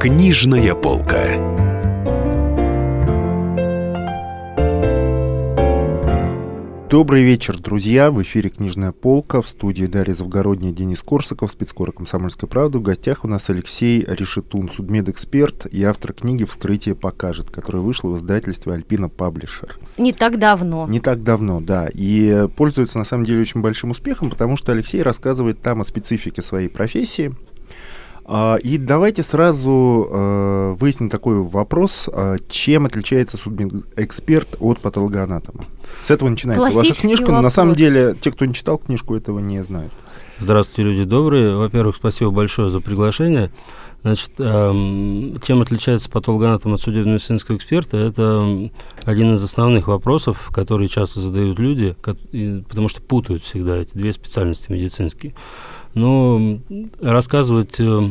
Книжная полка. Добрый вечер, друзья. В эфире «Книжная полка». В студии Дарья Завгородняя, Денис Корсаков, спецкора «Комсомольской правды». В гостях у нас Алексей Решетун, судмедэксперт и автор книги «Вскрытие покажет», которая вышла в издательстве «Альпина Паблишер». Не так давно. Не так давно, да. И пользуется, на самом деле, очень большим успехом, потому что Алексей рассказывает там о специфике своей профессии, и давайте сразу э, выясним такой вопрос. Э, чем отличается судмедэксперт от патологоанатома? С этого начинается ваша книжка, вопрос. но на самом деле те, кто не читал книжку, этого не знают. Здравствуйте, люди добрые. Во-первых, спасибо большое за приглашение. Значит, э, чем отличается патологоанатом от судебно-медицинского эксперта? Это один из основных вопросов, которые часто задают люди, потому что путают всегда эти две специальности медицинские. Но рассказывать э,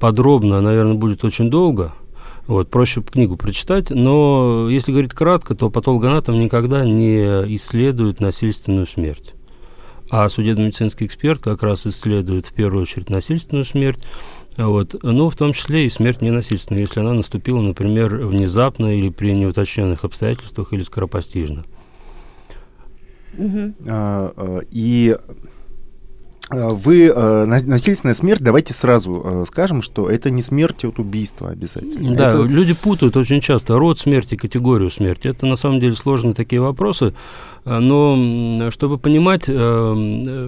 подробно, наверное, будет очень долго. Вот, проще книгу прочитать, но если говорить кратко, то патологоанатом никогда не исследует насильственную смерть. А судебно-медицинский эксперт как раз исследует в первую очередь насильственную смерть, вот, ну, в том числе и смерть ненасильственная, если она наступила, например, внезапно или при неуточненных обстоятельствах или скоропостижно. Угу. И вы э, насильственная смерть, давайте сразу э, скажем, что это не смерть от убийства обязательно. Да, это... люди путают очень часто род смерти, категорию смерти. Это на самом деле сложные такие вопросы. А, но чтобы понимать, э, э,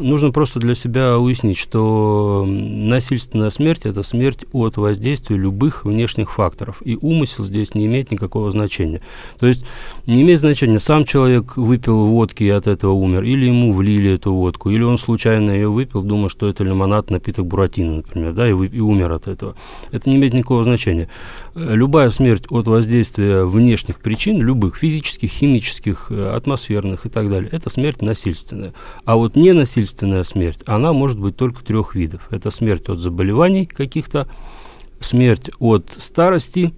нужно просто для себя уяснить, что насильственная смерть – это смерть от воздействия любых внешних факторов. И умысел здесь не имеет никакого значения. То есть не имеет значения, сам человек выпил водки и от этого умер, или ему влили эту водку, или он случайно ее выпил, думая, что это лимонад, напиток буратино, например, да, и, и умер от этого. Это не имеет никакого значения. Любая смерть от воздействия внешних причин, любых физических, химических, атмосферных, атмосферных и так далее, это смерть насильственная. А вот ненасильственная смерть, она может быть только трех видов. Это смерть от заболеваний каких-то, смерть от старости,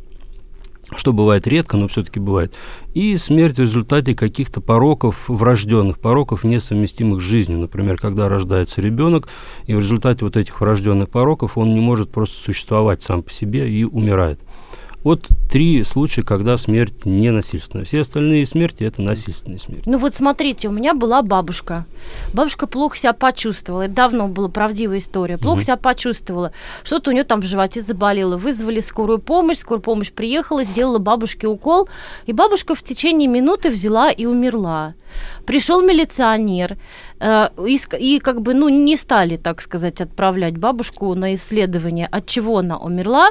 что бывает редко, но все-таки бывает, и смерть в результате каких-то пороков, врожденных пороков, несовместимых с жизнью. Например, когда рождается ребенок, и в результате вот этих врожденных пороков он не может просто существовать сам по себе и умирает. Вот три случая, когда смерть не насильственная. Все остальные смерти – это насильственные смерти. Ну вот смотрите, у меня была бабушка. Бабушка плохо себя почувствовала. Это давно была правдивая история. Плохо угу. себя почувствовала. Что-то у нее там в животе заболело. Вызвали скорую помощь. Скорая помощь приехала, сделала бабушке укол. И бабушка в течение минуты взяла и умерла. Пришел милиционер, и, и как бы, ну, не стали, так сказать, отправлять бабушку на исследование, от чего она умерла,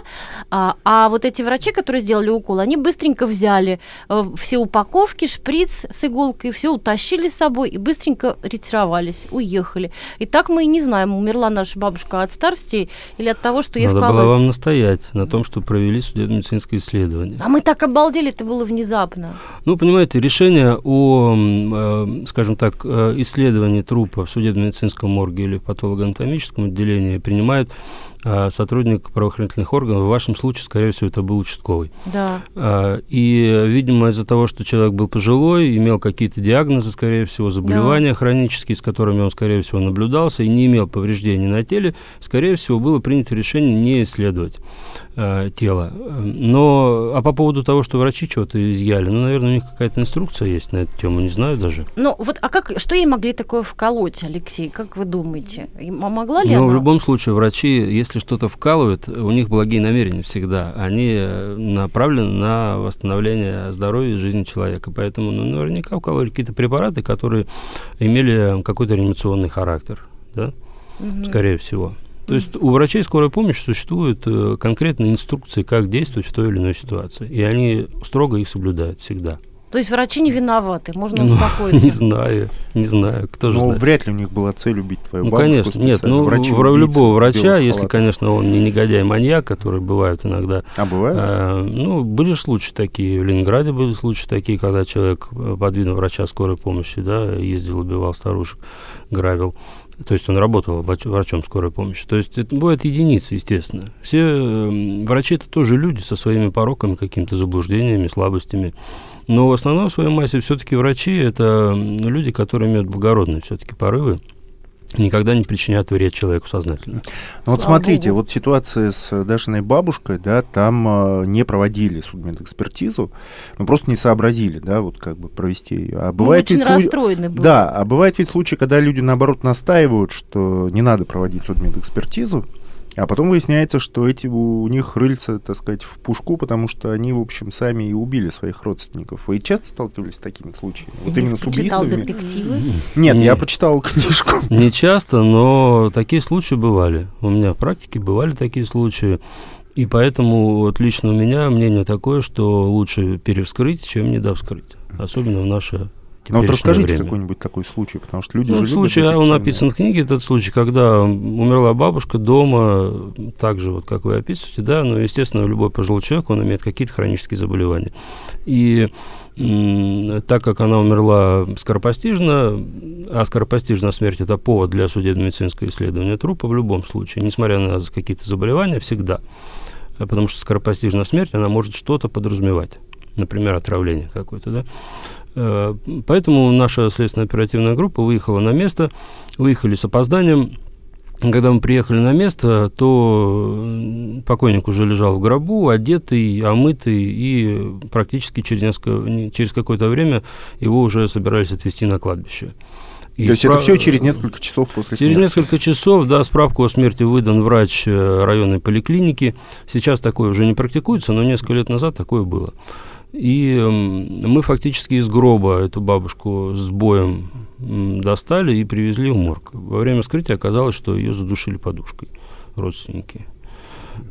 а, а вот эти врачи, которые сделали укол, они быстренько взяли э, все упаковки, шприц с иголкой, все утащили с собой и быстренько ретировались, уехали. И так мы и не знаем, умерла наша бабушка от старости или от того, что ей Надо вкололи. было вам настоять на том, что провели судебно-медицинское исследование. А мы так обалдели, это было внезапно. Ну, понимаете, решение о, э, скажем так, исследовании трупа в судебно-медицинском морге или в патологоанатомическом отделении принимает а, сотрудник правоохранительных органов. В вашем случае, скорее всего, это был участковый. Да. А, и, видимо, из-за того, что человек был пожилой, имел какие-то диагнозы, скорее всего, заболевания да. хронические, с которыми он, скорее всего, наблюдался, и не имел повреждений на теле, скорее всего, было принято решение не исследовать э, тело. Но, а по поводу того, что врачи чего-то изъяли, ну, наверное, у них какая-то инструкция есть на эту тему, не знаю даже. Ну, вот, а как, что ей могли такое вколоть, Алексей, как вы думаете? А могла ли Ну, она? в любом случае, врачи, если что-то вкалывают, у них благие намерения всегда. Они э, направлены на восстановление здоровья и жизни человека. Поэтому, ну, наверняка вкалывали какие-то препараты, которые имели какой-то реанимационный характер, да, угу. скорее всего. То есть у врачей скорой помощи существуют э, конкретные инструкции, как действовать в той или иной ситуации. И они строго их соблюдают всегда. То есть врачи не виноваты, можно ну, успокоиться. Не знаю, не знаю, кто же ну, знает. вряд ли у них была цель убить твою ну, бабушку. конечно, нет, ну, Врачи в любого врача, если, конечно, он не негодяй-маньяк, которые бывают иногда. А бывают? Э, ну, были случаи такие, в Ленинграде были случаи такие, когда человек э, под видом врача скорой помощи, да, ездил, убивал старушек, грабил. То есть он работал врачом скорой помощи. То есть это бывают единицы, естественно. Все э, врачи это тоже люди со своими пороками, какими-то заблуждениями, слабостями. Но в основном в своей массе все-таки врачи это люди, которые имеют благородные все-таки порывы. никогда не причинят вред человеку сознательно. Ну вот смотрите, Богу. вот ситуация с Дашиной бабушкой, да, там э, не проводили судмедэкспертизу, ну просто не сообразили, да, вот как бы провести ее. А ну, бывает ну, очень ведь расстроены были. Да, а бывает ведь случаи, когда люди наоборот настаивают, что не надо проводить судмедэкспертизу, а потом выясняется, что эти у них рыльца, так сказать, в пушку, потому что они, в общем, сами и убили своих родственников. Вы часто сталкивались с такими случаями? Вот именно с убийствами? детективы? Нет, не, я почитал книжку. Не часто, но такие случаи бывали. У меня в практике бывали такие случаи. И поэтому вот лично у меня мнение такое, что лучше перевскрыть, чем недовскрыть. Особенно в наше ну вот расскажите какой-нибудь такой случай, потому что люди ну, же случай, любят он написан в книге, этот случай, когда умерла бабушка дома, так же, вот как вы описываете, да, но, естественно, любой пожилой человек, он имеет какие-то хронические заболевания. И так как она умерла скоропостижно, а скоропостижная смерть – это повод для судебно-медицинского исследования трупа в любом случае, несмотря на какие-то заболевания, всегда. Потому что скоропостижная смерть, она может что-то подразумевать. Например, отравление какое-то, да. Э, поэтому наша следственная оперативная группа выехала на место, выехали с опозданием. Когда мы приехали на место, то покойник уже лежал в гробу, одетый, омытый, и практически через, несколько, через какое-то время его уже собирались отвезти на кладбище. И То есть справ... это все через несколько часов после смерти? Через несколько часов, да, справку о смерти выдан врач э, районной поликлиники. Сейчас такое уже не практикуется, но несколько лет назад такое было. И мы фактически из гроба эту бабушку с боем достали и привезли в морг. Во время вскрытия оказалось, что ее задушили подушкой родственники.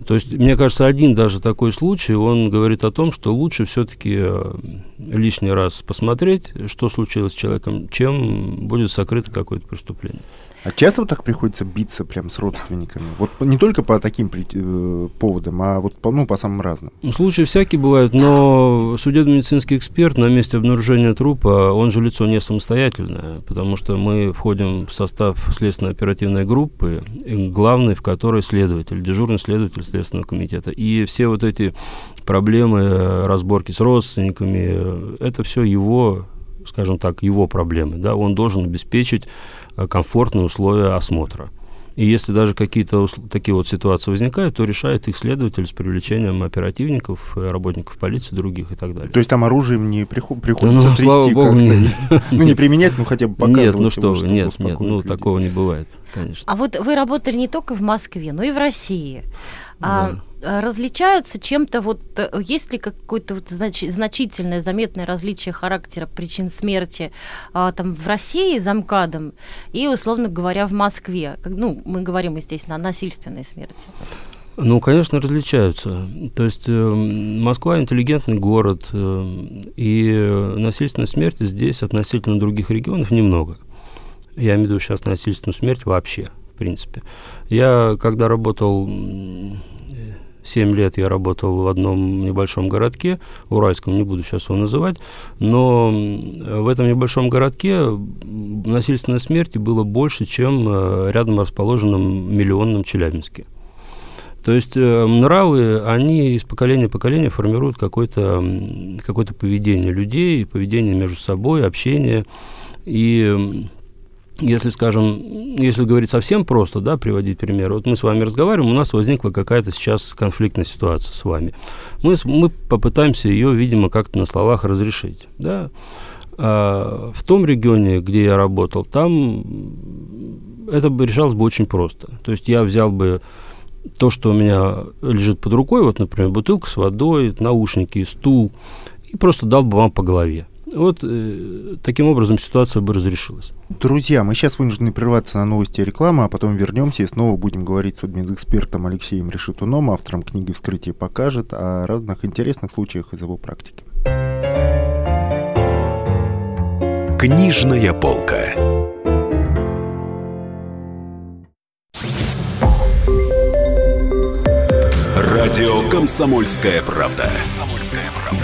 То есть, мне кажется, один даже такой случай, он говорит о том, что лучше все-таки э, лишний раз посмотреть, что случилось с человеком, чем будет сокрыто какое-то преступление. А часто вот так приходится биться прям с родственниками? Вот не только по таким э, поводам, а вот по, ну, по самым разным. Ну, случаи всякие бывают, но судебно-медицинский эксперт на месте обнаружения трупа, он же лицо не самостоятельное, потому что мы входим в состав следственно-оперативной группы, главный в которой следователь, дежурный следователь Следственного комитета. И все вот эти проблемы, э, разборки с родственниками, э, это все его скажем так, его проблемы. Да? Он должен обеспечить Э, комфортные условия осмотра. И если даже какие-то такие вот ситуации возникают, то решает их следователь с привлечением оперативников, э, работников полиции, других и так далее. То есть там оружием не приход- приходится ну, трясти богу, не... Ну, не применять, ну, хотя бы показывать. Нет, ну что вы, нет, нет, ну, такого не бывает, конечно. А вот вы работали не только в Москве, но и в России. А, а различаются чем-то, вот э, есть ли какое-то вот знач, значительное, заметное различие характера причин смерти а, там в России за МКАДом и, условно говоря, в Москве? Ну, мы говорим, естественно, о насильственной смерти. Ну, конечно, различаются. То есть э, Москва интеллигентный город, э, и насильственной смерти здесь относительно других регионов немного. Я имею в виду сейчас насильственную смерть вообще, в принципе. Я, когда работал 7 лет я работал в одном небольшом городке, Уральском, не буду сейчас его называть, но в этом небольшом городке насильственной смерти было больше, чем э, рядом расположенном миллионном Челябинске. То есть э, нравы, они из поколения в поколение формируют какое-то какое поведение людей, поведение между собой, общение. И если, скажем, если говорить совсем просто, да, приводить пример, вот мы с вами разговариваем, у нас возникла какая-то сейчас конфликтная ситуация с вами. Мы, мы попытаемся ее, видимо, как-то на словах разрешить, да. А в том регионе, где я работал, там это бы решалось бы очень просто. То есть я взял бы то, что у меня лежит под рукой, вот, например, бутылка с водой, наушники, стул, и просто дал бы вам по голове. Вот э, таким образом ситуация бы разрешилась. Друзья, мы сейчас вынуждены прерваться на новости и рекламы, а потом вернемся и снова будем говорить с судмедэкспертом Алексеем Решетуном, автором книги «Вскрытие покажет», о разных интересных случаях из его практики. Книжная полка. Радио «Комсомольская правда».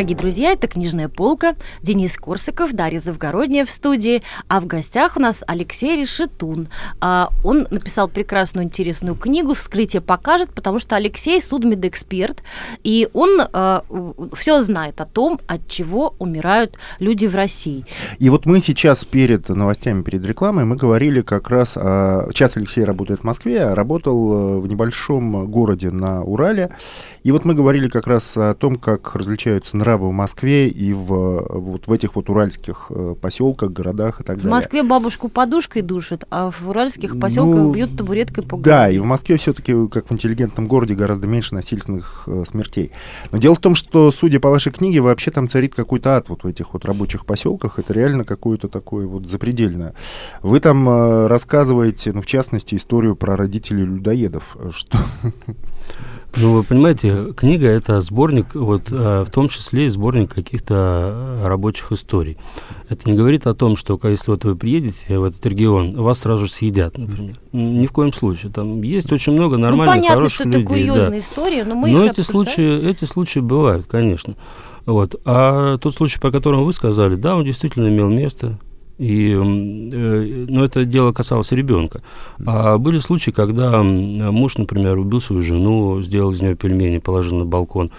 Дорогие друзья, это «Книжная полка». Денис Корсаков, Дарья Завгородняя в студии. А в гостях у нас Алексей Решетун. А, он написал прекрасную, интересную книгу «Вскрытие покажет», потому что Алексей судмедэксперт, и он а, все знает о том, от чего умирают люди в России. И вот мы сейчас перед новостями, перед рекламой, мы говорили как раз... Сейчас Алексей работает в Москве, а работал э, в небольшом городе на Урале. И вот мы говорили как раз о том, как различаются нравы в Москве и в, вот в этих вот уральских э, поселках, городах и так далее. В Москве бабушку подушкой душат, а в уральских поселках ну, бьют табуреткой по голове. Да, и в Москве все-таки, как в интеллигентном городе, гораздо меньше насильственных э, смертей. Но дело в том, что, судя по вашей книге, вообще там царит какой-то ад вот в этих вот рабочих поселках. Это реально какое-то такое вот запредельное. Вы там э, рассказываете, ну, в частности, историю про родителей людоедов. Э, что... Ну, вы понимаете, книга это сборник, вот, а, в том числе и сборник каких-то а, рабочих историй. Это не говорит о том, что если вот вы приедете в этот регион, вас сразу же съедят, например. Ни в коем случае. Там есть очень много ну, нормальных, ну, понятно, хороших что людей. это курьезная да. история, но мы Но эти случаи, эти случаи бывают, конечно. Вот. А тот случай, по которому вы сказали, да, он действительно имел место. И, э, но это дело касалось ребенка. А были случаи, когда муж, например, убил свою жену, сделал из нее пельмени, положил на балкон.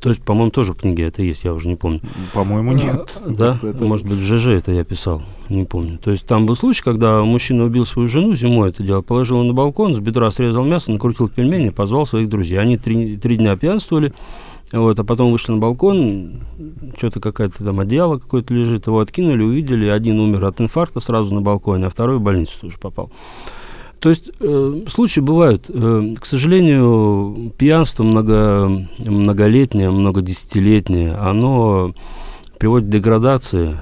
То есть, по-моему, тоже в книге это есть, я уже не помню. По-моему, нет. Да, это... может быть, в ЖЖ это я писал, не помню. То есть, там был случай, когда мужчина убил свою жену зимой, это дело, положил на балкон, с бедра срезал мясо, накрутил пельмени, позвал своих друзей. Они три, три дня пьянствовали, вот, а потом вышли на балкон, что-то какая-то там одеяло какое-то лежит, его откинули, увидели, один умер от инфаркта сразу на балконе, а второй в больницу тоже попал. То есть э, случаи бывают. Э, к сожалению, пьянство много, многолетнее, многодесятилетнее, оно приводит к деградации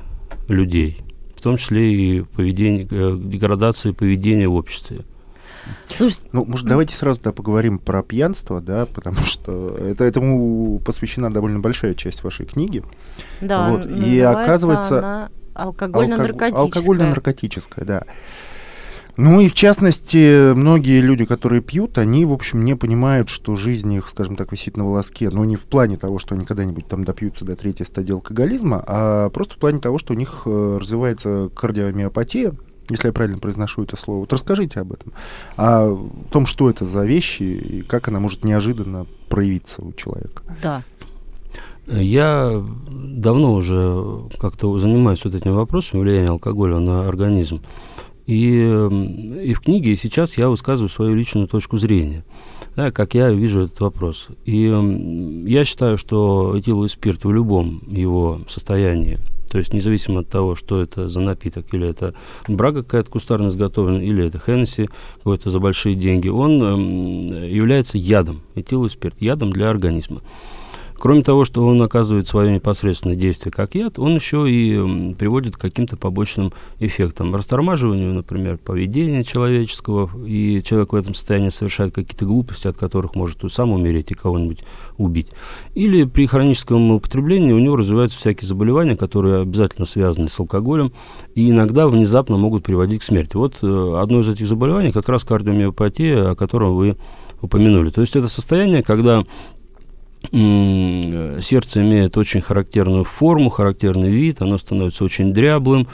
людей, в том числе и поведение, э, деградации поведения в обществе. Слушай, ну, может, давайте сразу да, поговорим про пьянство, да, потому что это, этому посвящена довольно большая часть вашей книги. Да, вот. и оказывается она алкогольно-наркотическая. Алкогольно-наркотическая, да. Ну и в частности, многие люди, которые пьют, они, в общем, не понимают, что жизнь их, скажем так, висит на волоске. Но не в плане того, что они когда-нибудь там допьются до третьей стадии алкоголизма, а просто в плане того, что у них э, развивается кардиомиопатия, если я правильно произношу это слово. Вот расскажите об этом. О том, что это за вещи и как она может неожиданно проявиться у человека. Да. Я давно уже как-то занимаюсь вот этим вопросом влияния алкоголя на организм. И, и в книге, и сейчас я высказываю свою личную точку зрения, да, как я вижу этот вопрос. И я считаю, что этиловый спирт в любом его состоянии то есть независимо от того, что это за напиток, или это брага какая-то кустарно изготовлена, или это Хеннесси какой-то за большие деньги, он э, является ядом, этиловый спирт, ядом для организма. Кроме того, что он оказывает свое непосредственное действие как яд, он еще и приводит к каким-то побочным эффектам. Растормаживанию, например, поведения человеческого, и человек в этом состоянии совершает какие-то глупости, от которых может и сам умереть и кого-нибудь убить. Или при хроническом употреблении у него развиваются всякие заболевания, которые обязательно связаны с алкоголем, и иногда внезапно могут приводить к смерти. Вот э, одно из этих заболеваний как раз кардиомиопатия, о котором вы упомянули. То есть это состояние, когда сердце имеет очень характерную форму, характерный вид, оно становится очень дряблым,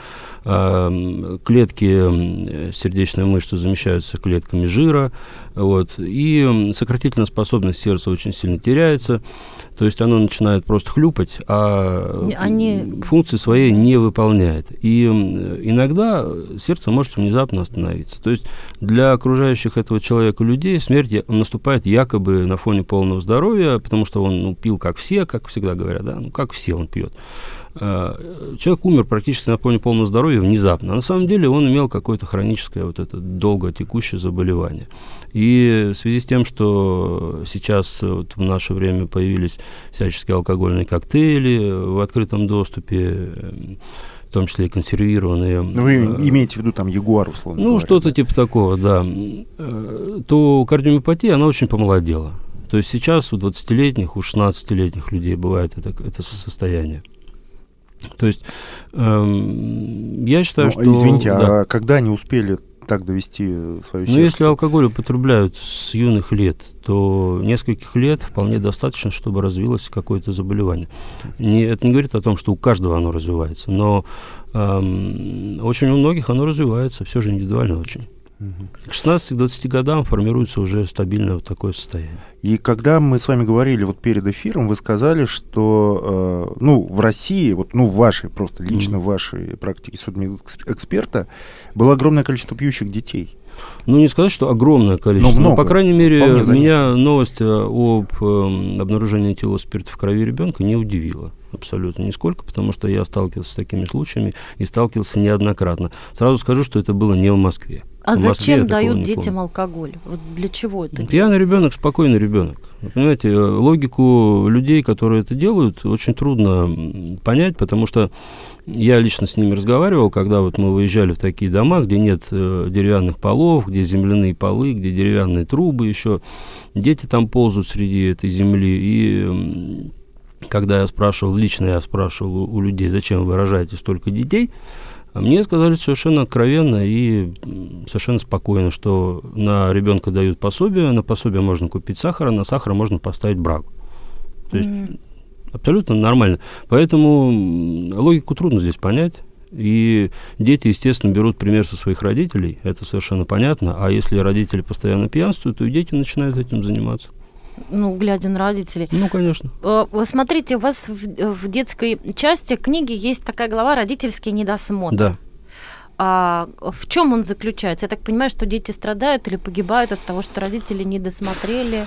клетки сердечной мышцы замещаются клетками жира, вот, и сократительная способность сердца очень сильно теряется, то есть оно начинает просто хлюпать, а Они... функции своей не выполняет. И иногда сердце может внезапно остановиться. То есть для окружающих этого человека людей смерть наступает якобы на фоне полного здоровья, потому что он ну, пил как все, как всегда говорят, да, ну как все он пьет. А, человек умер практически на фоне полного здоровья внезапно. А на самом деле он имел какое-то хроническое вот это долго текущее заболевание. И в связи с тем, что сейчас вот в наше время появились всяческие алкогольные коктейли в открытом доступе, том числе и консервированные. Вы э, имеете в виду там ягуар, условно Ну, что-то типа такого, да. Э, то кардиомиопатия, она очень помолодела. То есть сейчас у 20-летних, у 16-летних людей бывает это, это состояние. То есть эм, я считаю, ну, что... Извините, да. а когда они успели так довести свою Ну, если алкоголь употребляют с юных лет, то нескольких лет вполне достаточно, чтобы развилось какое-то заболевание. Не, это не говорит о том, что у каждого оно развивается, но эм, очень у многих оно развивается, все же индивидуально очень. К 16-20 годам формируется уже стабильное вот такое состояние. И когда мы с вами говорили вот перед эфиром, вы сказали, что э, ну, в России, вот, ну, в вашей, просто лично mm-hmm. в вашей практике судмедэксперта, было огромное количество пьющих детей. Ну, не сказать, что огромное количество, но, много, но по крайней мере, меня новость э, об э, обнаружении тела спирта в крови ребенка не удивила абсолютно нисколько, потому что я сталкивался с такими случаями и сталкивался неоднократно. Сразу скажу, что это было не в Москве. А в зачем дают детям помню. алкоголь? Вот для чего это? Пьяный ребенок, спокойный ребенок. Вы понимаете, э, логику людей, которые это делают, очень трудно понять, потому что я лично с ними разговаривал, когда вот мы выезжали в такие дома, где нет э, деревянных полов, где земляные полы, где деревянные трубы еще. Дети там ползают среди этой земли. И когда я спрашивал, лично я спрашивал у, у людей, зачем вы рожаете столько детей, а мне сказали совершенно откровенно и совершенно спокойно, что на ребенка дают пособие, на пособие можно купить сахар, а на сахар можно поставить брагу. То есть mm. абсолютно нормально. Поэтому логику трудно здесь понять. И дети, естественно, берут пример со своих родителей, это совершенно понятно. А если родители постоянно пьянствуют, то и дети начинают этим заниматься ну, глядя на родителей. Ну, конечно. Э, смотрите, у вас в, в детской части книги есть такая глава «Родительский недосмотр». Да. А в чем он заключается? Я так понимаю, что дети страдают или погибают от того, что родители не досмотрели.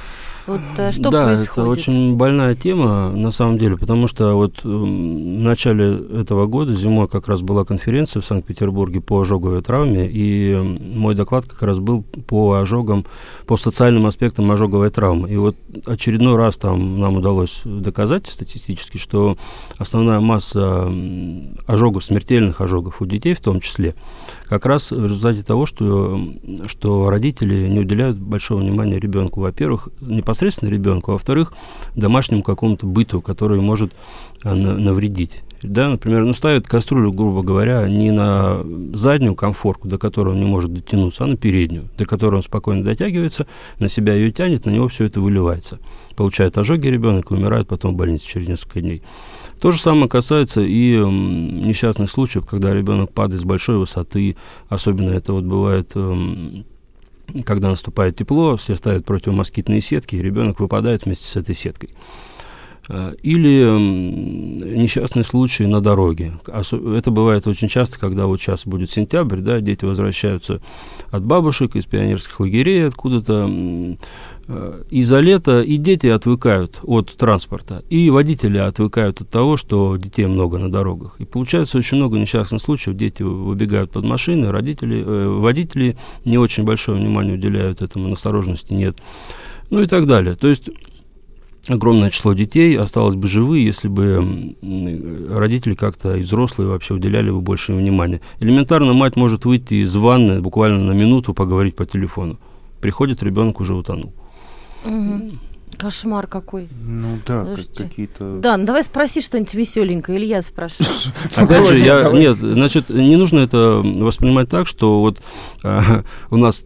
Вот э, что да, происходит? это очень больная тема на самом деле, потому что вот эм, в начале этого года, зимой как раз была конференция в Санкт-Петербурге по ожоговой травме, и мой доклад как раз был по ожогам, по социальным аспектам ожоговой травмы. И вот очередной раз там нам удалось доказать статистически, что основная масса ожогов, смертельных ожогов у детей в том числе, как раз в результате того, что, что родители не уделяют большого внимания ребенку. Во-первых, непосредственно ребенку, а во-вторых, домашнему какому-то быту, который может а, навредить. Да, например, ну, ставят кастрюлю, грубо говоря, не на заднюю комфорку, до которой он не может дотянуться, а на переднюю, до которой он спокойно дотягивается, на себя ее тянет, на него все это выливается. Получает ожоги ребенок и умирает потом в больнице через несколько дней. То же самое касается и несчастных случаев, когда ребенок падает с большой высоты, особенно это вот бывает когда наступает тепло, все ставят противомоскитные сетки, и ребенок выпадает вместе с этой сеткой. А, или несчастные случаи на дороге. Это бывает очень часто, когда вот сейчас будет сентябрь, да, дети возвращаются от бабушек из пионерских лагерей откуда-то, Э, из-за лета и дети отвыкают от транспорта, и водители отвыкают от того, что детей много на дорогах. И получается очень много несчастных случаев, дети выбегают под машины, родители, э, водители не очень большое внимание уделяют этому, настороженности нет, ну и так далее. То есть огромное число детей осталось бы живы, если бы родители как-то и взрослые вообще уделяли бы больше внимания. Элементарно мать может выйти из ванны буквально на минуту поговорить по телефону. Приходит ребенок уже утонул. Угу. Кошмар какой. Ну да, какие-то... Да, ну давай спроси что-нибудь веселенькое, или я спрошу. Опять же, я... Нет, значит, не нужно это воспринимать так, что вот а, у нас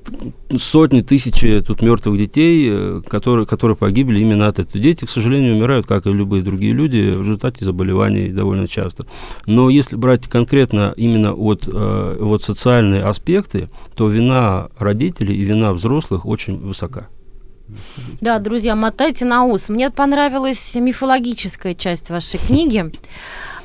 сотни, тысячи тут мертвых детей, э, которые, которые погибли именно от этого. Дети, к сожалению, умирают, как и любые другие люди, в результате заболеваний довольно часто. Но если брать конкретно именно от э, вот социальные аспекты, то вина родителей и вина взрослых очень высока. Да, друзья, мотайте на ус. Мне понравилась мифологическая часть вашей книги.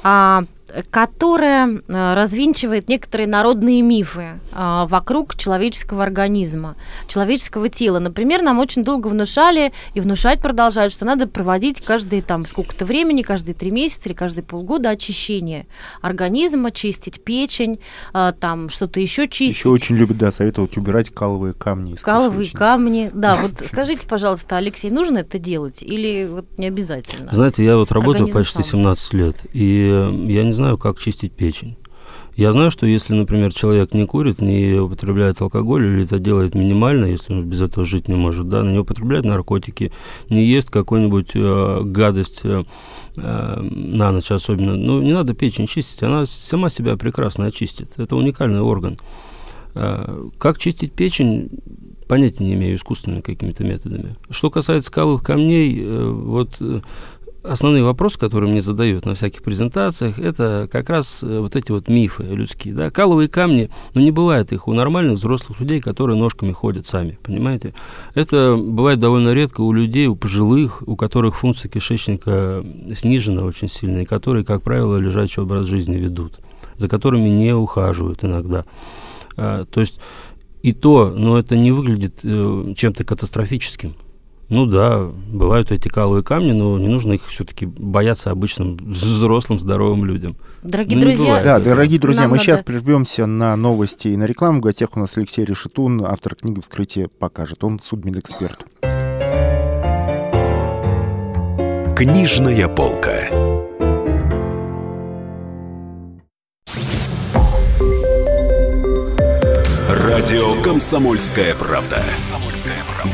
А, которая э, развенчивает некоторые народные мифы а, вокруг человеческого организма, человеческого тела. Например, нам очень долго внушали и внушать продолжают, что надо проводить каждые там сколько-то времени, каждые три месяца или каждые полгода очищение организма, чистить печень, а, там что-то еще чистить. Еще очень любят, да, советовать убирать каловые камни. Каловые камни, да. Вот скажите, пожалуйста, Алексей, нужно это делать или вот не обязательно? Знаете, я вот работаю почти 17 лет, и я не знаю, как чистить печень. Я знаю, что если, например, человек не курит, не употребляет алкоголь или это делает минимально, если он без этого жить не может, да, не употребляет наркотики, не ест какую-нибудь э, гадость э, э, на ночь особенно, ну, не надо печень чистить, она сама себя прекрасно очистит. Это уникальный орган. Э, как чистить печень, понятия не имею, искусственными какими-то методами. Что касается каловых камней, э, вот основные вопросы, которые мне задают на всяких презентациях, это как раз э, вот эти вот мифы людские. Да? Каловые камни, ну не бывает их у нормальных взрослых людей, которые ножками ходят сами, понимаете? Это бывает довольно редко у людей, у пожилых, у которых функция кишечника снижена очень сильно, и которые, как правило, лежачий образ жизни ведут, за которыми не ухаживают иногда. А, то есть и то, но это не выглядит э, чем-то катастрофическим. Ну да, бывают эти каловые камни, но не нужно их все-таки бояться обычным взрослым здоровым людям. Дорогие Ну, друзья, бывает. Да, дорогие друзья, Нам мы надо- сейчас прервемся на новости и на рекламу. В гостях у нас Алексей Решетун, автор книги «Вскрытие покажет». Он судмедэксперт. Книжная полка. Радио «Комсомольская правда».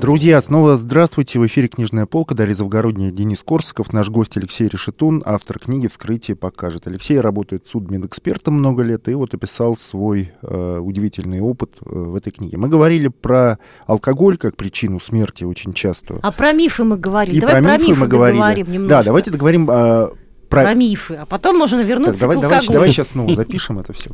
Друзья, снова здравствуйте. В эфире «Книжная полка». Дарья Завгородняя, Денис Корсаков. Наш гость Алексей Решетун, автор книги «Вскрытие покажет». Алексей работает судмедэкспертом много лет и вот описал свой э, удивительный опыт э, в этой книге. Мы говорили про алкоголь как причину смерти очень часто. А про мифы мы говорили. И Давай про мифы мы говорили. немножко. Да, давайте договорим э, про... Про мифы. А потом можно вернуться Так, давай, к давай, алкоголю. давай сейчас снова запишем это все.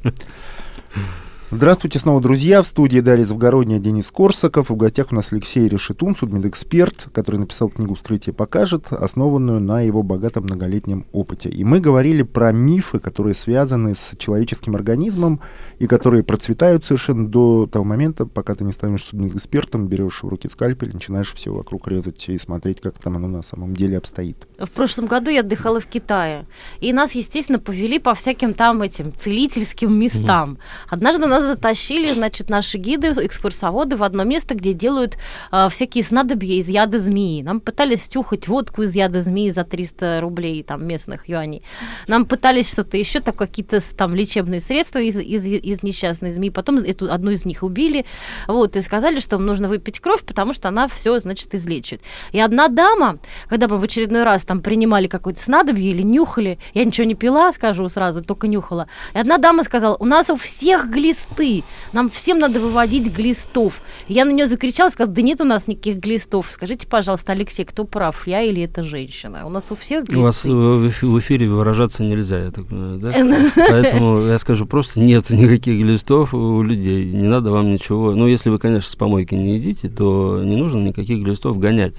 Здравствуйте снова, друзья. В студии Дарья Завгородняя, Денис Корсаков. В гостях у нас Алексей Решетун, судмедэксперт, который написал книгу «Вскрытие покажет», основанную на его богатом многолетнем опыте. И мы говорили про мифы, которые связаны с человеческим организмом и которые процветают совершенно до того момента, пока ты не станешь судмедэкспертом, берешь в руки скальпель, начинаешь все вокруг резать и смотреть, как там оно на самом деле обстоит. В прошлом году я отдыхала в Китае. И нас, естественно, повели по всяким там этим целительским местам. Однажды нас затащили, значит, наши гиды, экскурсоводы в одно место, где делают а, всякие снадобья из яда змеи. Нам пытались втюхать водку из яда змеи за 300 рублей там местных юаней. Нам пытались что-то еще, так какие-то там лечебные средства из, из, из несчастной змеи. Потом эту одну из них убили. Вот, и сказали, что нужно выпить кровь, потому что она все, значит, излечит. И одна дама, когда мы в очередной раз там принимали какое-то снадобье или нюхали, я ничего не пила, скажу сразу, только нюхала. И одна дама сказала, у нас у всех глисты, нам всем надо выводить глистов. Я на нее закричала, сказала, да нет у нас никаких глистов. Скажите, пожалуйста, Алексей, кто прав, я или эта женщина? У нас у всех глисты. У вас э, в эфи- в эфире выражаться нельзя, я так понимаю, да? Поэтому я скажу, просто нет никаких глистов у людей, не надо вам ничего. Ну, если вы, конечно, с помойки не едите, то не нужно никаких глистов гонять.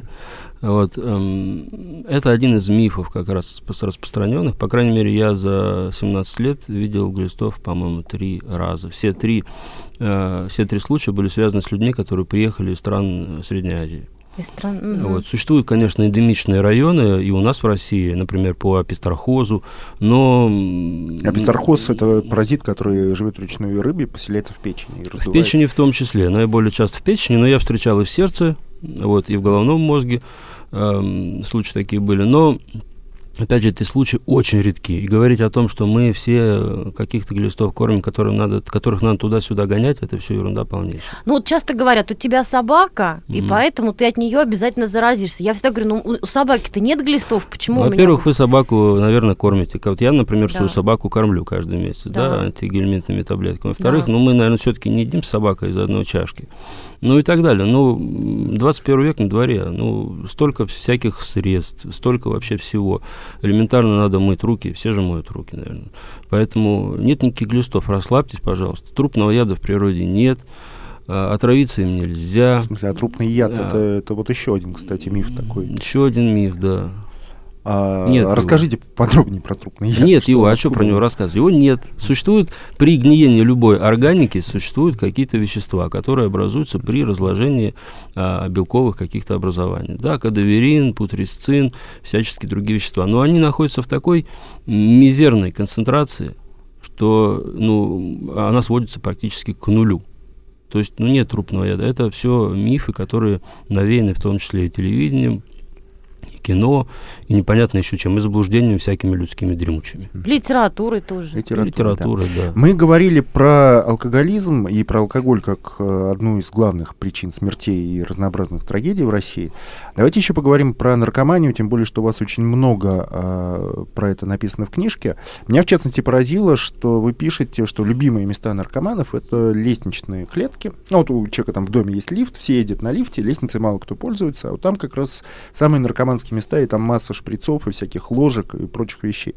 Вот, эм, это один из мифов как раз распространенных. По крайней мере, я за 17 лет видел глистов, по-моему, три раза. Все три, э, все три случая были связаны с людьми, которые приехали из стран э, Средней Азии. Из стран- мгм. Вот. Существуют, конечно, эндемичные районы и у нас в России, например, по апистрохозу, но... м, Аписторхоз – это паразит, который живет в речной рыбе, поселяется в печени. и В печени в том числе, наиболее часто в печени, но я встречал и в сердце, вот, и в головном мозге эм, случаи такие были. Но, опять же, эти случаи очень редки. И говорить о том, что мы все э, каких-то глистов кормим, которым надо, которых надо туда-сюда гонять, это все ерунда полнейшая. Ну вот часто говорят, у тебя собака, и Мгм. поэтому ты от нее обязательно заразишься. Я всегда говорю, ну у, собаки-то нет глистов, почему меня Во-первых, вот- вы собаку, наверное, кормите. Вот я, например, свою Да. собаку кормлю каждый месяц, да, Да. антигельминтными таблетками. Во-вторых, Да. ну, мы, наверное, все-таки не едим с собакой из одной чашки. Ну и так далее. Ну, м, 21 век на дворе. Ну, столько всяких средств, столько вообще всего. Элементарно надо мыть руки. Все же моют руки, наверное. Поэтому нет никаких глистов. Расслабьтесь, пожалуйста. Трупного яда в природе нет. А, Отравиться им нельзя. В смысле, а трупный яд Да. это, это вот еще один, кстати, миф такой. Еще один миф, да. А, Нет расскажите подробнее про трупный яд. Нет его, а что про него рассказывать? Его нет. Существует при гниении любой органики существуют какие-то вещества, которые образуются при разложении а, белковых каких-то образований. Да, кадаверин, путрисцин, всяческие другие вещества. Но они находятся в такой мизерной концентрации, что ну, она сводится практически к нулю. То есть, ну, нет трупного яда. Это все мифы, которые навеяны в том числе и телевидением, кино, и непонятно еще чем, и заблуждениями всякими людскими дремучими. Литературой тоже. Литература, Литература, да. да. Мы говорили про алкоголизм и про алкоголь как э, одну из главных причин смертей и разнообразных трагедий в России. Давайте еще поговорим про наркоманию, тем более, что у вас очень много э, про это написано в книжке. Меня, в частности, поразило, что вы пишете, что любимые места наркоманов — это лестничные клетки. Ну, вот у человека там в доме есть лифт, все ездят на лифте, лестницей мало кто пользуется, а вот там как раз самые наркоманские места, и там масса шприцов и всяких ложек и прочих вещей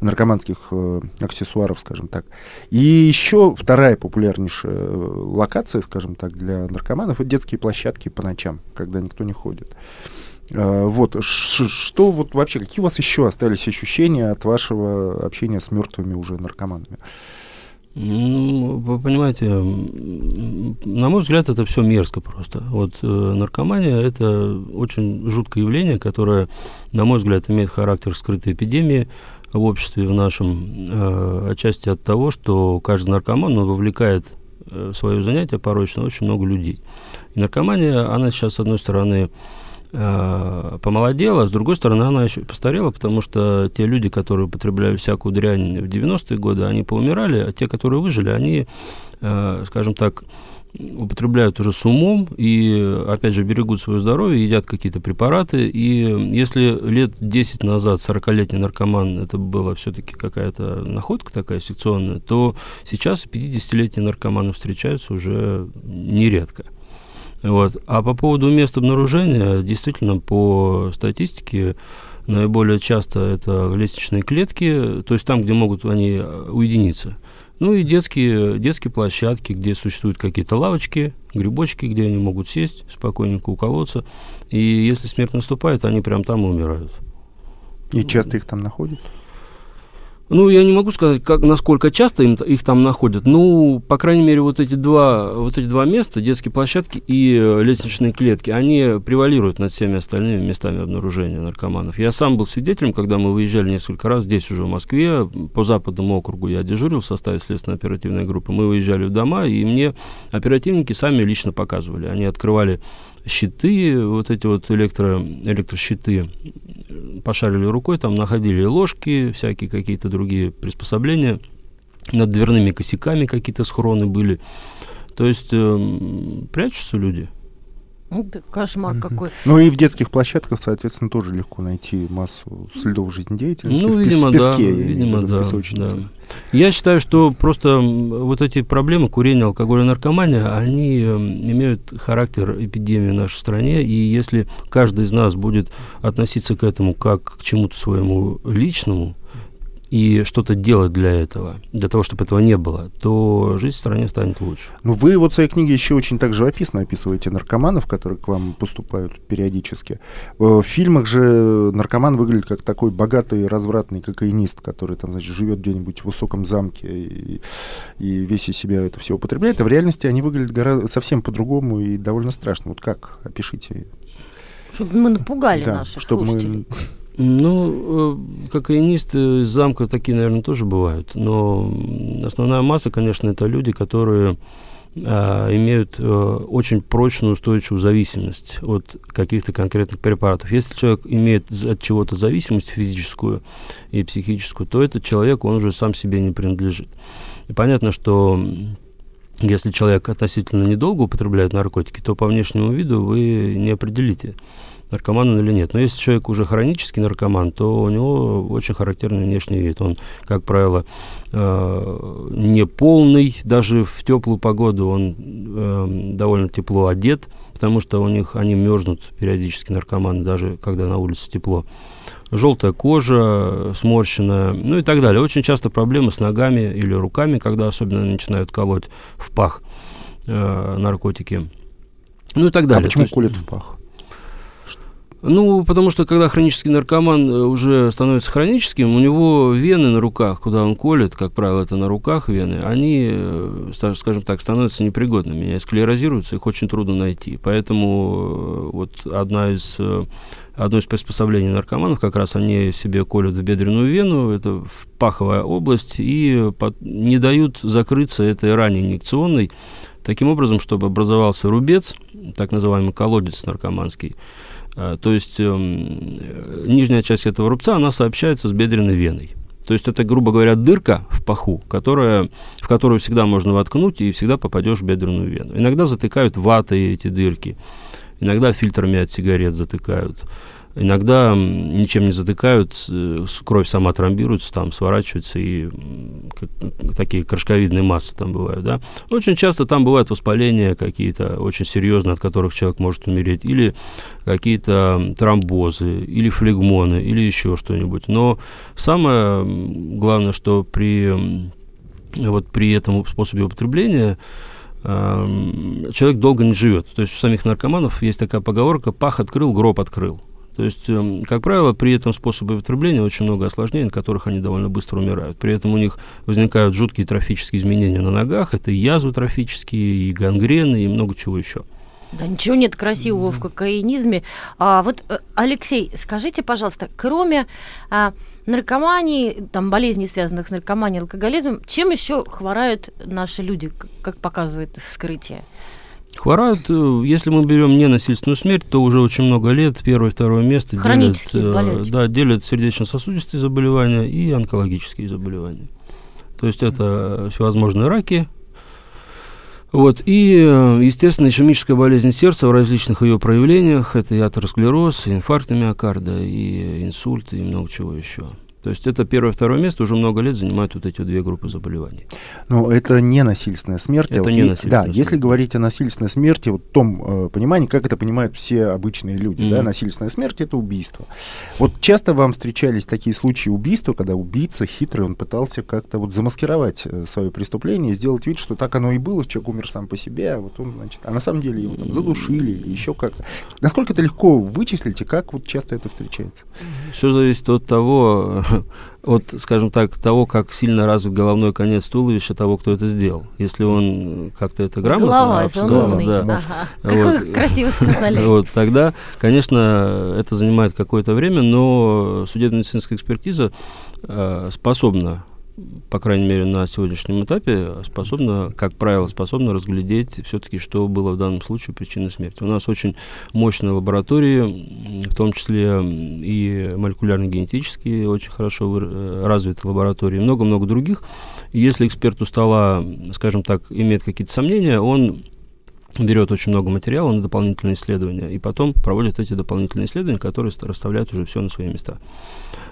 наркоманских э, аксессуаров, скажем так. И еще вторая популярнейшая э, локация, скажем так, для наркоманов это детские площадки по ночам, когда никто не ходит. Э, вот ш, что вот вообще, какие у вас еще остались ощущения от вашего общения с мертвыми уже наркоманами? Ну, вы понимаете, на мой взгляд, это все мерзко просто. Вот э, наркомания – это очень жуткое явление, которое, на мой взгляд, имеет характер скрытой эпидемии в обществе в нашем, э, отчасти от того, что каждый наркоман он вовлекает э, в свое занятие порочно очень много людей. И наркомания, она сейчас, с одной стороны, э, помолодела, а с другой стороны, она еще постарела, потому что те люди, которые употребляли всякую дрянь в 90-е годы, они поумирали, а те, которые выжили, они, э, скажем так, употребляют уже с умом и, опять же, берегут свое здоровье, едят какие-то препараты. И если лет 10 назад 40-летний наркоман это была все-таки какая-то находка такая секционная, то сейчас 50-летние наркоманы встречаются уже нередко. Вот. А по поводу мест обнаружения, действительно, по статистике, наиболее часто это лестничные клетки, то есть там, где могут они уединиться. Ну и детские, детские площадки, где существуют какие-то лавочки, грибочки, где они могут сесть, спокойненько уколоться. И если смерть наступает, они прям там и умирают. И часто их там находят? Ну, я не могу сказать, как, насколько часто им, их там находят. Ну, по крайней мере, вот эти два, вот эти два места, детские площадки и э, лестничные клетки, они превалируют над всеми остальными местами обнаружения наркоманов. Я сам был свидетелем, когда мы выезжали несколько раз здесь уже в Москве, по западному округу я дежурил в составе следственно-оперативной группы. Мы выезжали в дома, и мне оперативники сами лично показывали. Они открывали щиты, вот эти вот электро, электрощиты, пошарили рукой, там находили ложки, всякие какие-то другие приспособления, над дверными косяками какие-то схроны были. То есть э, прячутся люди. Ну, это кошмар mm-hmm. какой. Ну и в детских площадках, соответственно, тоже легко найти массу следов жизнедеятельности. Ну, в видимо, песке, да. Видимо, да, да. Я считаю, что просто вот эти проблемы курения, алкоголя, наркомания, они имеют характер эпидемии в нашей стране, и если каждый из нас будет относиться к этому как к чему-то своему личному, и что-то делать для этого, для того, чтобы этого не было, то жизнь в стране станет лучше. Ну, вы вот в своей книге еще очень так живописно описываете наркоманов, которые к вам поступают периодически. В фильмах же наркоман выглядит как такой богатый, развратный кокаинист, который там, значит, живет где-нибудь в высоком замке и, и весь из себя это все употребляет. А в реальности они выглядят гораздо, совсем по-другому и довольно страшно. Вот как? Опишите. Чтобы мы напугали да, наших чтобы слушателей. Мы ну, э, кокаинисты из замка такие, наверное, тоже бывают. Но основная масса, конечно, это люди, которые а, имеют а, очень прочную устойчивую зависимость от каких-то конкретных препаратов. Если человек имеет от чего-то зависимость физическую и психическую, то этот человек, он уже сам себе не принадлежит. И понятно, что если человек относительно недолго употребляет наркотики, то по внешнему виду вы не определите, наркоман он или нет. Но если человек уже хронический наркоман, то у него очень характерный внешний вид. Он, как правило, э, не полный, даже в теплую погоду он э, довольно тепло одет, потому что у них они мерзнут периодически наркоманы, даже когда на улице тепло. Желтая кожа, сморщенная, ну и так далее. Очень часто проблемы с ногами или руками, когда особенно начинают колоть в пах э, наркотики. Ну и так далее. А почему есть... колят в пах? Ну, потому что когда хронический наркоман э, уже становится хроническим, у него вены на руках, куда он колет, как правило, это на руках вены, они, э, скажем так, становятся непригодными, и склерозируются, их очень трудно найти. Поэтому э, вот одна из одно из приспособлений наркоманов, как раз они себе колют в бедренную вену, это паховая область, и не дают закрыться этой ране инъекционной, таким образом, чтобы образовался рубец, так называемый колодец наркоманский, то есть эм, нижняя часть этого рубца, она сообщается с бедренной веной. То есть это, грубо говоря, дырка в паху, которая, в которую всегда можно воткнуть и всегда попадешь в бедренную вену. Иногда затыкают ватой эти дырки, иногда фильтрами от сигарет затыкают. Иногда ничем не затыкают, кровь сама тромбируется, там сворачивается, и такие крышковидные массы там бывают, да. Очень часто там бывают воспаления какие-то очень серьезные, от которых человек может умереть, или какие-то тромбозы, или флегмоны, или еще что-нибудь. Но самое главное, что при, вот при этом способе употребления человек долго не живет. То есть у самих наркоманов есть такая поговорка «пах открыл, гроб открыл». То есть, эм, как правило, при этом способе употребления очень много осложнений, от которых они довольно быстро умирают. При этом у них возникают жуткие трофические изменения на ногах, это и язвы трофические, и гангрены, и много чего еще. Да ничего нет красивого mm-hmm. в кокаинизме. А, вот, э, Алексей, скажите, пожалуйста, кроме а, наркомании, там, болезней, связанных с наркоманией, алкоголизмом, чем еще хворают наши люди, как показывает вскрытие? Хворают, э, если мы берем ненасильственную смерть, то уже очень много лет первое и второе место делят, э, да, делят сердечно-сосудистые заболевания и онкологические заболевания. То есть это всевозможные раки, вот. И, э, естественно, ишемическая болезнь сердца в различных ее проявлениях. Это и атеросклероз, и инфаркт миокарда, и инсульт, и много чего еще. То есть это первое второе место уже много лет занимают вот эти две группы заболеваний. Но это не насильственная смерть. Это а не насильственная Да, смерть. если говорить о насильственной смерти, вот в том э, понимании, как это понимают все обычные люди, mm-hmm. да, насильственная смерть — это убийство. Вот часто вам встречались такие случаи убийства, когда убийца хитрый, он пытался как-то вот замаскировать э, свое преступление сделать вид, что так оно и было, человек умер сам по себе, а вот он, значит, а на самом деле его там задушили или еще как-то. Насколько это легко вычислить и как вот часто это встречается? Все зависит от того, от, скажем так, того, как сильно развит головной конец туловища того, кто это сделал. Если он как-то это грамотно Голова, обставил, да, ага. вот, как красиво сказали. Вот, тогда, конечно, это занимает какое-то время, но судебно-медицинская экспертиза э, способна по крайней мере, на сегодняшнем этапе способна, как правило, способна разглядеть все-таки, что было в данном случае причиной смерти. У нас очень мощные лаборатории, в том числе и молекулярно-генетические, очень хорошо э, развитые лаборатории, много-много других. Если эксперт у стола, скажем так, имеет какие-то сомнения, он берет очень много материала на дополнительные исследования, и потом проводит эти дополнительные исследования, которые расставляют уже все на свои места.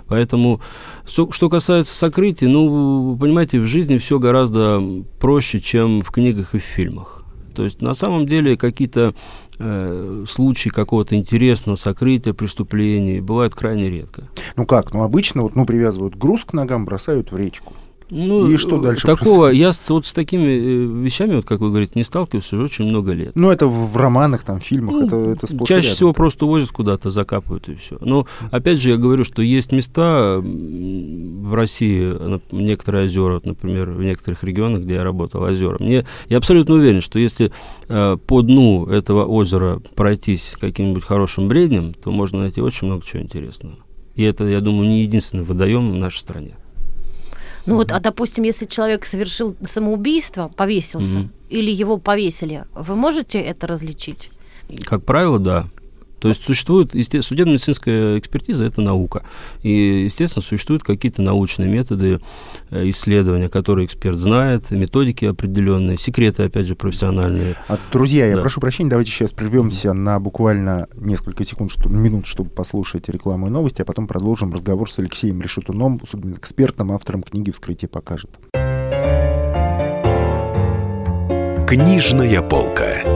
Поэтому, что, касается сокрытия, ну, понимаете, в жизни все гораздо проще, чем в книгах и в фильмах. То есть на самом деле какие-то э, случаи какого-то интересного сокрытия преступлений бывают крайне редко. Ну как? Ну обычно вот, ну, привязывают груз к ногам, бросают в речку. Ну, и что дальше? Такого, я с, вот с такими э, вещами, вот как вы говорите, не сталкивался уже очень много лет. Ну, это в романах, там, фильмах, ну, это, это сплошь Чаще всего просто увозят куда-то, закапывают и все. Но, опять же, я говорю, что есть места в России, некоторые озера, вот, например, в некоторых регионах, где я работал, озера. Мне, я абсолютно уверен, что если э, по дну этого озера пройтись каким-нибудь хорошим бреднем, то можно найти очень много чего интересного. И это, я думаю, не единственный водоем в нашей стране. Ну вот, а допустим, если человек совершил самоубийство, повесился, mm или его повесили, вы можете это различить? Как правило, да. То есть существует, судебно-медицинская экспертиза – это наука. И, естественно, существуют какие-то научные методы э, исследования, которые эксперт знает, методики определенные, секреты, опять же, профессиональные. А, друзья, я прошу прощения, давайте сейчас прервемся на буквально несколько секунд, что, минут, чтобы послушать рекламу и новости, а потом продолжим разговор с Алексеем Решетуном, экспертом, автором книги «Вскрытие покажет». Книжная полка.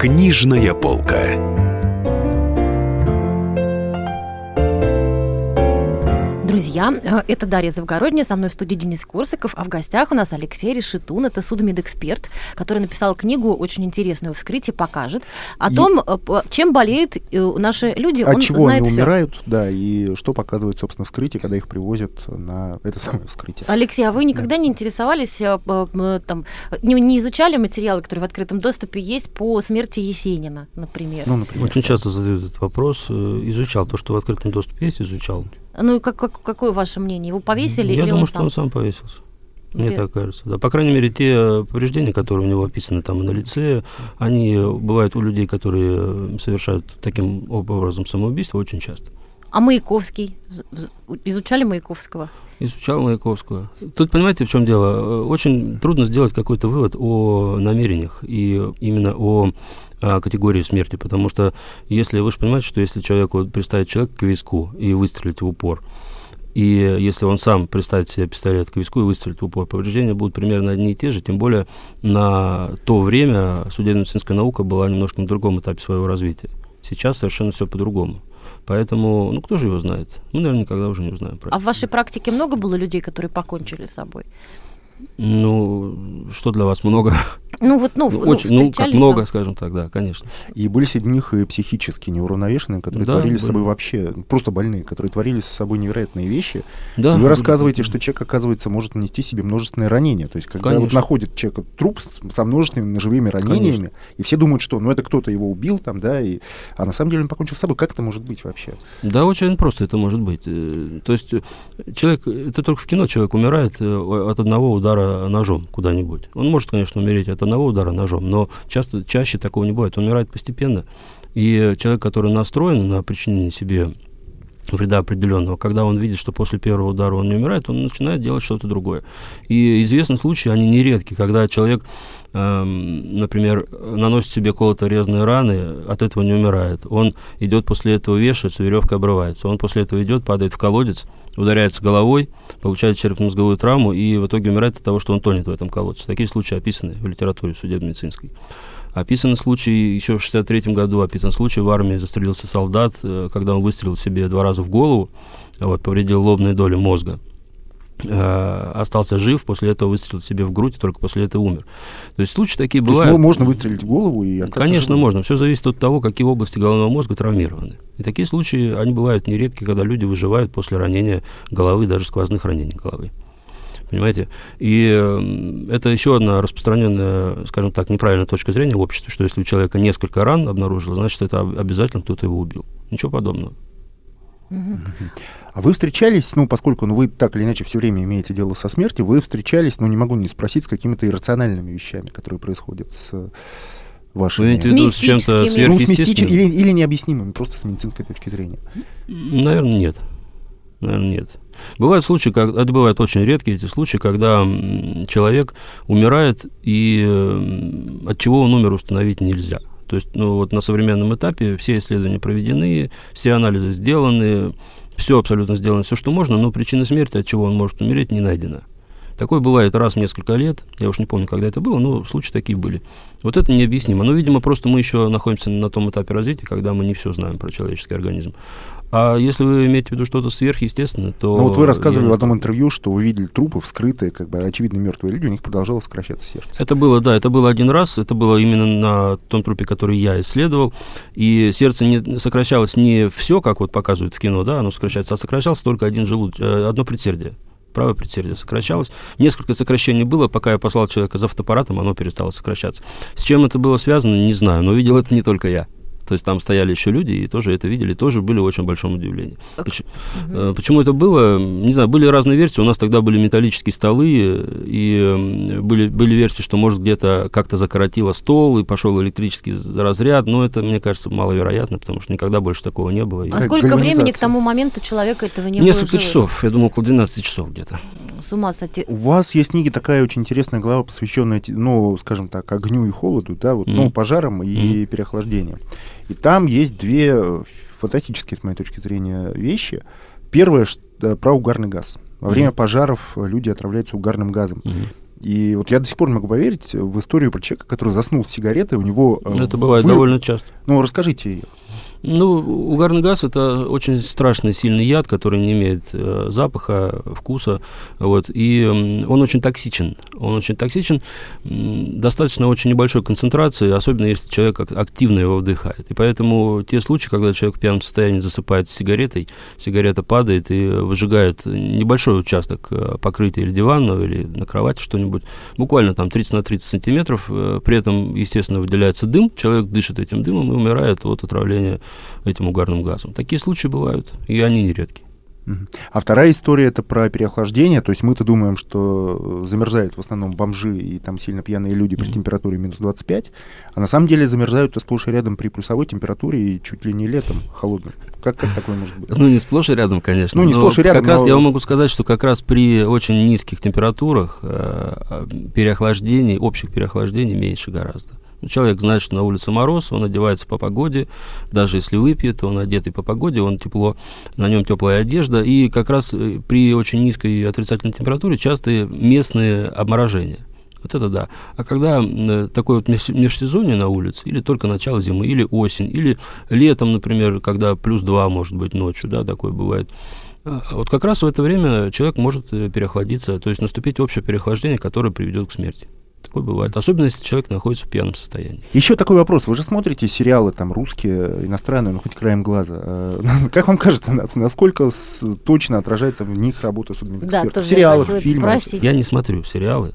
Книжная полка. Друзья, э, это Дарья Завгородняя, со мной в студии Денис Корсаков, а в гостях у нас Алексей Решетун, это судмедэксперт, который написал книгу очень интересную «Вскрытие покажет» о и... том, э, чем болеют э, наши люди, От он чего знает они всё. умирают, да, и что показывает, собственно, вскрытие, когда их привозят на это самое вскрытие. Алексей, а вы никогда да. не интересовались, там, не, не изучали материалы, которые в открытом доступе есть по смерти Есенина, например? Ну, например. Очень часто задают этот вопрос. Изучал то, что в открытом доступе есть, изучал. Ну и как, как, какое ваше мнение? Его повесили? Я или думаю, он что сам? он сам повесился. Мне так кажется. Да. По крайней мере, те повреждения, которые у него описаны там на лице, они бывают у людей, которые совершают таким образом самоубийство очень часто. А Маяковский? Изучали Маяковского? Изучал Маяковского. Тут, понимаете, в чем дело? Очень трудно сделать какой-то вывод о намерениях и именно о а, категории смерти, потому что если вы же понимаете, что если человеку представить человека к виску и выстрелить в упор, и если он сам представит себе пистолет к виску и выстрелит в упор, повреждения будут примерно одни и те же, тем более на то время судебно-медицинская наука была немножко на другом этапе своего развития. Сейчас совершенно все по-другому. Поэтому, ну, кто же его знает? Мы, наверное, никогда уже не узнаем. А в вашей практике много было людей, которые покончили с собой? Ну, что для вас много? Ну, вот, ну, ну очень, ну, как много, скажем так, да, конечно. И были среди них и психически неуравновешенные, которые да, творили были. с собой вообще, просто больные, которые творили с собой невероятные вещи. Да, и вы рассказываете, что человек, оказывается, может нанести себе множественные ранения. То есть, когда вот находит человека труп со множественными ножевыми ранениями, конечно. и все думают, что, ну, это кто-то его убил там, да, и... а на самом деле он покончил с собой. Как это может быть вообще? Да, очень просто это может быть. Э, то есть, э, человек, это только в кино человек умирает э, от одного удара ножом куда-нибудь. Он может, конечно, умереть от одного удара ножом, но часто, чаще такого не бывает. Он умирает постепенно. И человек, который настроен на причинение себе вреда определенного, когда он видит, что после первого удара он не умирает, он начинает делать что-то другое. И известны случаи, они нередки, когда человек, например, наносит себе колото-резные раны, от этого не умирает. Он идет после этого вешается, веревка обрывается. Он после этого идет, падает в колодец, ударяется головой, получает черепно-мозговую травму и в итоге умирает от того, что он тонет в этом колодце. Такие случаи описаны в литературе судебно-медицинской. Описан случай, еще в 63 году описан случай, в армии застрелился солдат, э, когда он выстрелил себе два раза в голову, вот, повредил лобные доли мозга. Э, остался жив, после этого выстрелил себе в грудь, и только после этого умер. То есть случаи такие То бывают. Есть, можно выстрелить в голову и Конечно, живым. можно. Все зависит от того, какие области головного мозга травмированы. И такие случаи, они бывают нередки, когда люди выживают после ранения головы, даже сквозных ранений головы. Понимаете? И это еще одна распространенная, скажем так, неправильная точка зрения в обществе, что если у человека несколько ран обнаружилось, значит, это обязательно кто-то его убил. Ничего подобного. А вы встречались, ну, поскольку ну, вы так или иначе все время имеете дело со смертью, вы встречались, ну, не могу не спросить, с какими-то иррациональными вещами, которые происходят с вашими... Вы имеете в виду с чем-то сверхъестественным? Ну, или, или необъяснимым, просто с медицинской точки зрения? Наверное, нет. Наверное, нет. Бывают случаи, как, это бывают очень редкие эти случаи, когда человек умирает, и от чего он умер, установить нельзя. То есть, ну, вот на современном этапе все исследования проведены, все анализы сделаны, все абсолютно сделано, все, что можно, но причина смерти, от чего он может умереть, не найдена. Такое бывает раз в несколько лет, я уж не помню, когда это было, но случаи такие были. Вот это необъяснимо. Но, видимо, просто мы еще находимся на том этапе развития, когда мы не все знаем про человеческий организм. А если вы имеете в виду что-то сверхъестественное, то... Ну вот вы рассказывали в одном интервью, что вы видели трупы вскрытые, как бы очевидно мертвые люди, у них продолжало сокращаться сердце. Это было, да, это было один раз, это было именно на том трупе, который я исследовал, и сердце не сокращалось не все, как вот показывают в кино, да, оно сокращается, а сокращался только один желудок, э, одно предсердие правое предсердие сокращалось. Несколько сокращений было, пока я послал человека за фотоаппаратом, оно перестало сокращаться. С чем это было связано, не знаю, но видел это не только я. То есть там стояли еще люди и тоже это видели, тоже были в очень большом удивлении. Почему, угу. почему это было? Не знаю, были разные версии. У нас тогда были металлические столы, и были, были версии, что, может, где-то как-то закоротило стол, и пошел электрический разряд. Но это, мне кажется, маловероятно, потому что никогда больше такого не было. А сколько времени к тому моменту человека этого не Несколько было? Несколько часов. Я думаю, около 12 часов где-то. с ума сойти. У вас есть в книге такая очень интересная глава, посвященная, ну, скажем так, огню и холоду, да, вот, mm-hmm. ну, пожарам и mm-hmm. переохлаждению. И там есть две э, фантастические, с моей точки зрения, вещи. Первое э, про угарный газ. Во время mm-hmm. пожаров люди отравляются угарным газом. Mm-hmm. И вот я до сих пор не могу поверить в историю про человека, который заснул с сигаретой, у него... Э, Это бывает вы... довольно часто. Ну, расскажите ее. Ну, угарный газ это очень страшный, сильный яд, который не имеет э, запаха, вкуса, вот, и э, он очень токсичен. Он очень токсичен, э, достаточно очень небольшой концентрации, особенно если человек активно его вдыхает. И поэтому те случаи, когда человек в пьяном состоянии засыпает с сигаретой, сигарета падает и выжигает небольшой участок э, покрытия или дивана, или на кровати что-нибудь, буквально там 30 на 30 сантиметров, э, при этом, естественно, выделяется дым, человек дышит этим дымом и умирает от отравления этим угарным газом. Такие случаи бывают, и они нередки. А вторая история это про переохлаждение. То есть мы-то думаем, что замерзают в основном бомжи и там сильно пьяные люди при температуре минус 25, а на самом деле замерзают сплошь и рядом при плюсовой температуре и чуть ли не летом холодным. Как, как такое может быть? Ну, не сплошь и рядом, конечно. Ну, не сплошь и рядом. Как но... раз я могу сказать, что как раз при очень низких температурах э, переохлаждений, общих переохлаждений меньше гораздо. Человек знает, что на улице мороз, он одевается по погоде, даже если выпьет, он одетый по погоде, он тепло, на нем теплая одежда, и как раз э, при очень низкой отрицательной температуре частые местные обморожения. Вот это да. А когда э, такое вот межсезонье на улице, или только начало зимы, или осень, или летом, например, когда плюс 2 может быть ночью, да, такое бывает, а вот как раз в это время человек может э, переохладиться, то есть наступить общее переохлаждение, которое приведет к смерти. Такое бывает. Особенно, если человек находится в пьяном состоянии. Еще такой вопрос. Вы же смотрите сериалы там русские, иностранные, ну хоть краем глаза. А, как вам кажется, насколько точно отражается в них работа судебных да, экспертов? Сериалов, фильмов? Я не смотрю сериалы.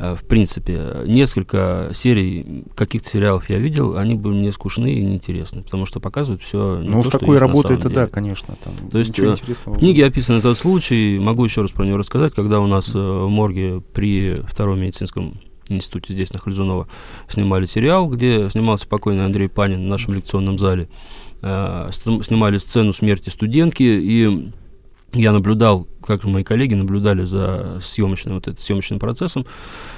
А, в принципе, несколько серий каких-то сериалов я видел, они были мне скучны и неинтересны, потому что показывают все Ну, с такой работой это да, конечно. Там то есть э, в книге описан этот случай, могу еще раз про него рассказать, когда у нас э, в морге при Втором медицинском институте здесь, на Хальзунова, снимали сериал, где снимался покойный Андрей Панин в нашем лекционном зале. Э, снимали сцену смерти студентки, и я наблюдал, как мои коллеги наблюдали за съемочным, вот этим съемочным процессом.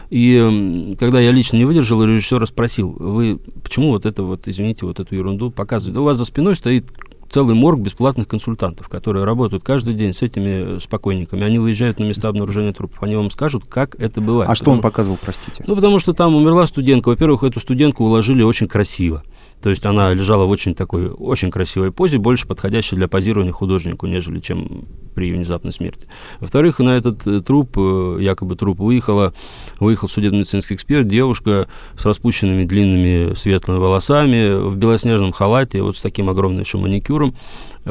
И когда я лично не выдержал, режиссера спросил, вы почему вот это вот, извините, вот эту ерунду показываете? У вас за спиной стоит целый морг бесплатных консультантов, которые работают каждый день с этими спокойниками. Они выезжают на места обнаружения трупов, они вам скажут, как это бывает. А что он показывал, простите? Ну, потому что там умерла студентка. Во-первых, эту студентку уложили очень красиво. То есть она лежала в очень такой, очень красивой позе, больше подходящей для позирования художнику, нежели чем при внезапной смерти. Во-вторых, на этот э, труп, э, якобы труп выехала, выехал судебно-медицинский эксперт, девушка с распущенными длинными светлыми волосами, в белоснежном халате, вот с таким огромным еще маникюром,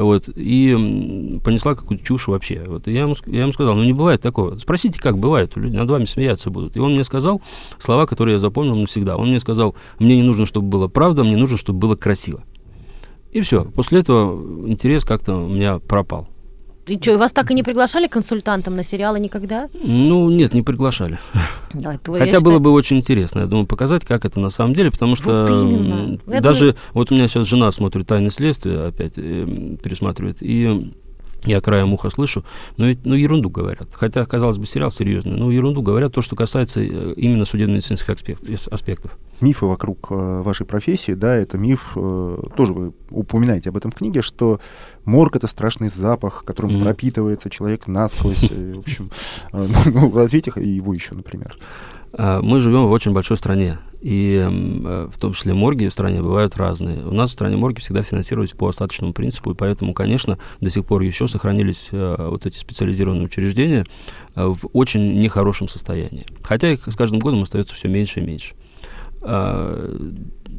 вот, и понесла какую-то чушь вообще. Вот, и я ему, я ему сказал, ну не бывает такого. Спросите, как бывает, люди над вами смеяться будут. И он мне сказал слова, которые я запомнил навсегда. Он мне сказал, мне не нужно, чтобы было правда, мне нужно, чтобы было красиво. И все. После этого интерес как-то у меня пропал. И что, вас так и не приглашали консультантом на сериалы никогда? Ну, нет, не приглашали. Да, Хотя было бы очень интересно, я думаю, показать, как это на самом деле, потому что вот именно. даже это... вот у меня сейчас жена смотрит «Тайны следствия», опять э, пересматривает, и я краем уха слышу, но ведь ну, ерунду говорят. Хотя, казалось бы, сериал серьезный, но ерунду говорят то, что касается э, именно судебно-медицинских аспектов. Мифы вокруг э, вашей профессии, да, это миф, э, тоже вы упоминаете об этом в книге, что морг — это страшный запах, которым mm-hmm. пропитывается человек насквозь. В общем, э, ну, развейте его еще, например. А, мы живем в очень большой стране, и э, в том числе морги в стране бывают разные. У нас в стране морги всегда финансировались по остаточному принципу, и поэтому, конечно, до сих пор еще сохранились э, вот эти специализированные учреждения э, в очень нехорошем состоянии. Хотя их с каждым годом остается все меньше и меньше. А,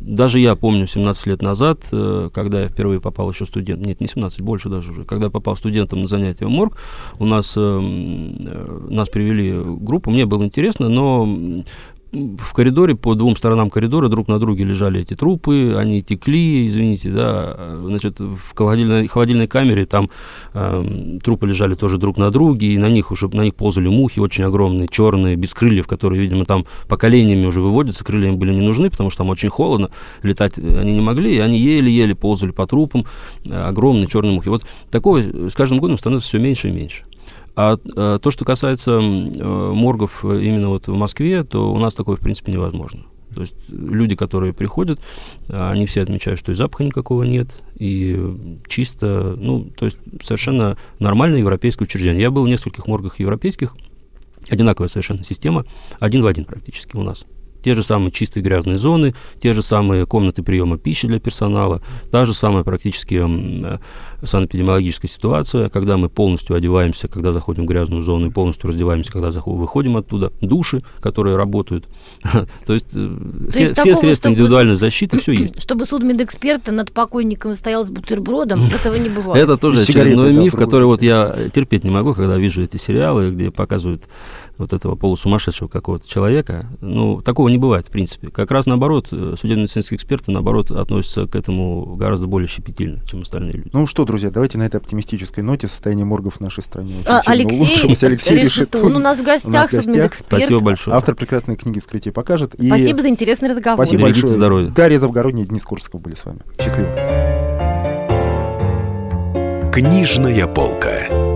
даже я помню 17 лет назад, э, когда я впервые попал еще студент, нет, не 17, больше даже уже, когда я попал студентом на занятия в морг, у нас, эм, э, нас привели группу, мне было интересно, но в коридоре, по двум сторонам коридора друг на друге лежали эти трупы, они текли, извините, да, значит, в холодильной, холодильной камере там э, трупы лежали тоже друг на друге, и на них уже, на них ползали мухи очень огромные, черные, без крыльев, которые, видимо, там поколениями уже выводятся, крылья им были не нужны, потому что там очень холодно, летать они не могли, и они еле-еле ползали по трупам, э, огромные черные мухи. Вот такого с каждым годом становится все меньше и меньше. А, а то, что касается э, моргов именно вот в Москве, то у нас такое, в принципе, невозможно. То есть люди, которые приходят, они все отмечают, что и запаха никакого нет, и чисто, ну, то есть совершенно нормальное европейское учреждение. Я был в нескольких моргах европейских, одинаковая совершенно система, один в один практически у нас те же самые чистые грязные зоны, те же самые комнаты приема пищи для персонала, та же самая практически э, санэпидемиологическая ситуация, когда мы полностью одеваемся, когда заходим в грязную зону, и полностью раздеваемся, когда выходим оттуда, души, которые работают. То есть, все, все средства индивидуальной защиты, все есть. Чтобы судмедэксперта над покойником стоял с бутербродом, этого не бывает. Это тоже очередной миф, который вот я терпеть не могу, когда вижу эти сериалы, где показывают вот этого полусумасшедшего какого-то человека. Ну, такого не бывает, в принципе. Как раз наоборот, э, судебно-медицинские эксперты, наоборот, относятся к этому гораздо более щепетильно, чем остальные люди. Ну что, друзья, давайте на этой оптимистической ноте состояние моргов в нашей стране а, Алексей, Алексей Решетун. у нас в гостях, судмедэксперт. Спасибо большое. Автор прекрасной книги «Вскрытие покажет». И... Спасибо за интересный разговор. Спасибо Берегите большое. здоровья. Дарья Завгородняя, Денис Курсков были с вами. Счастливо. Книжная полка.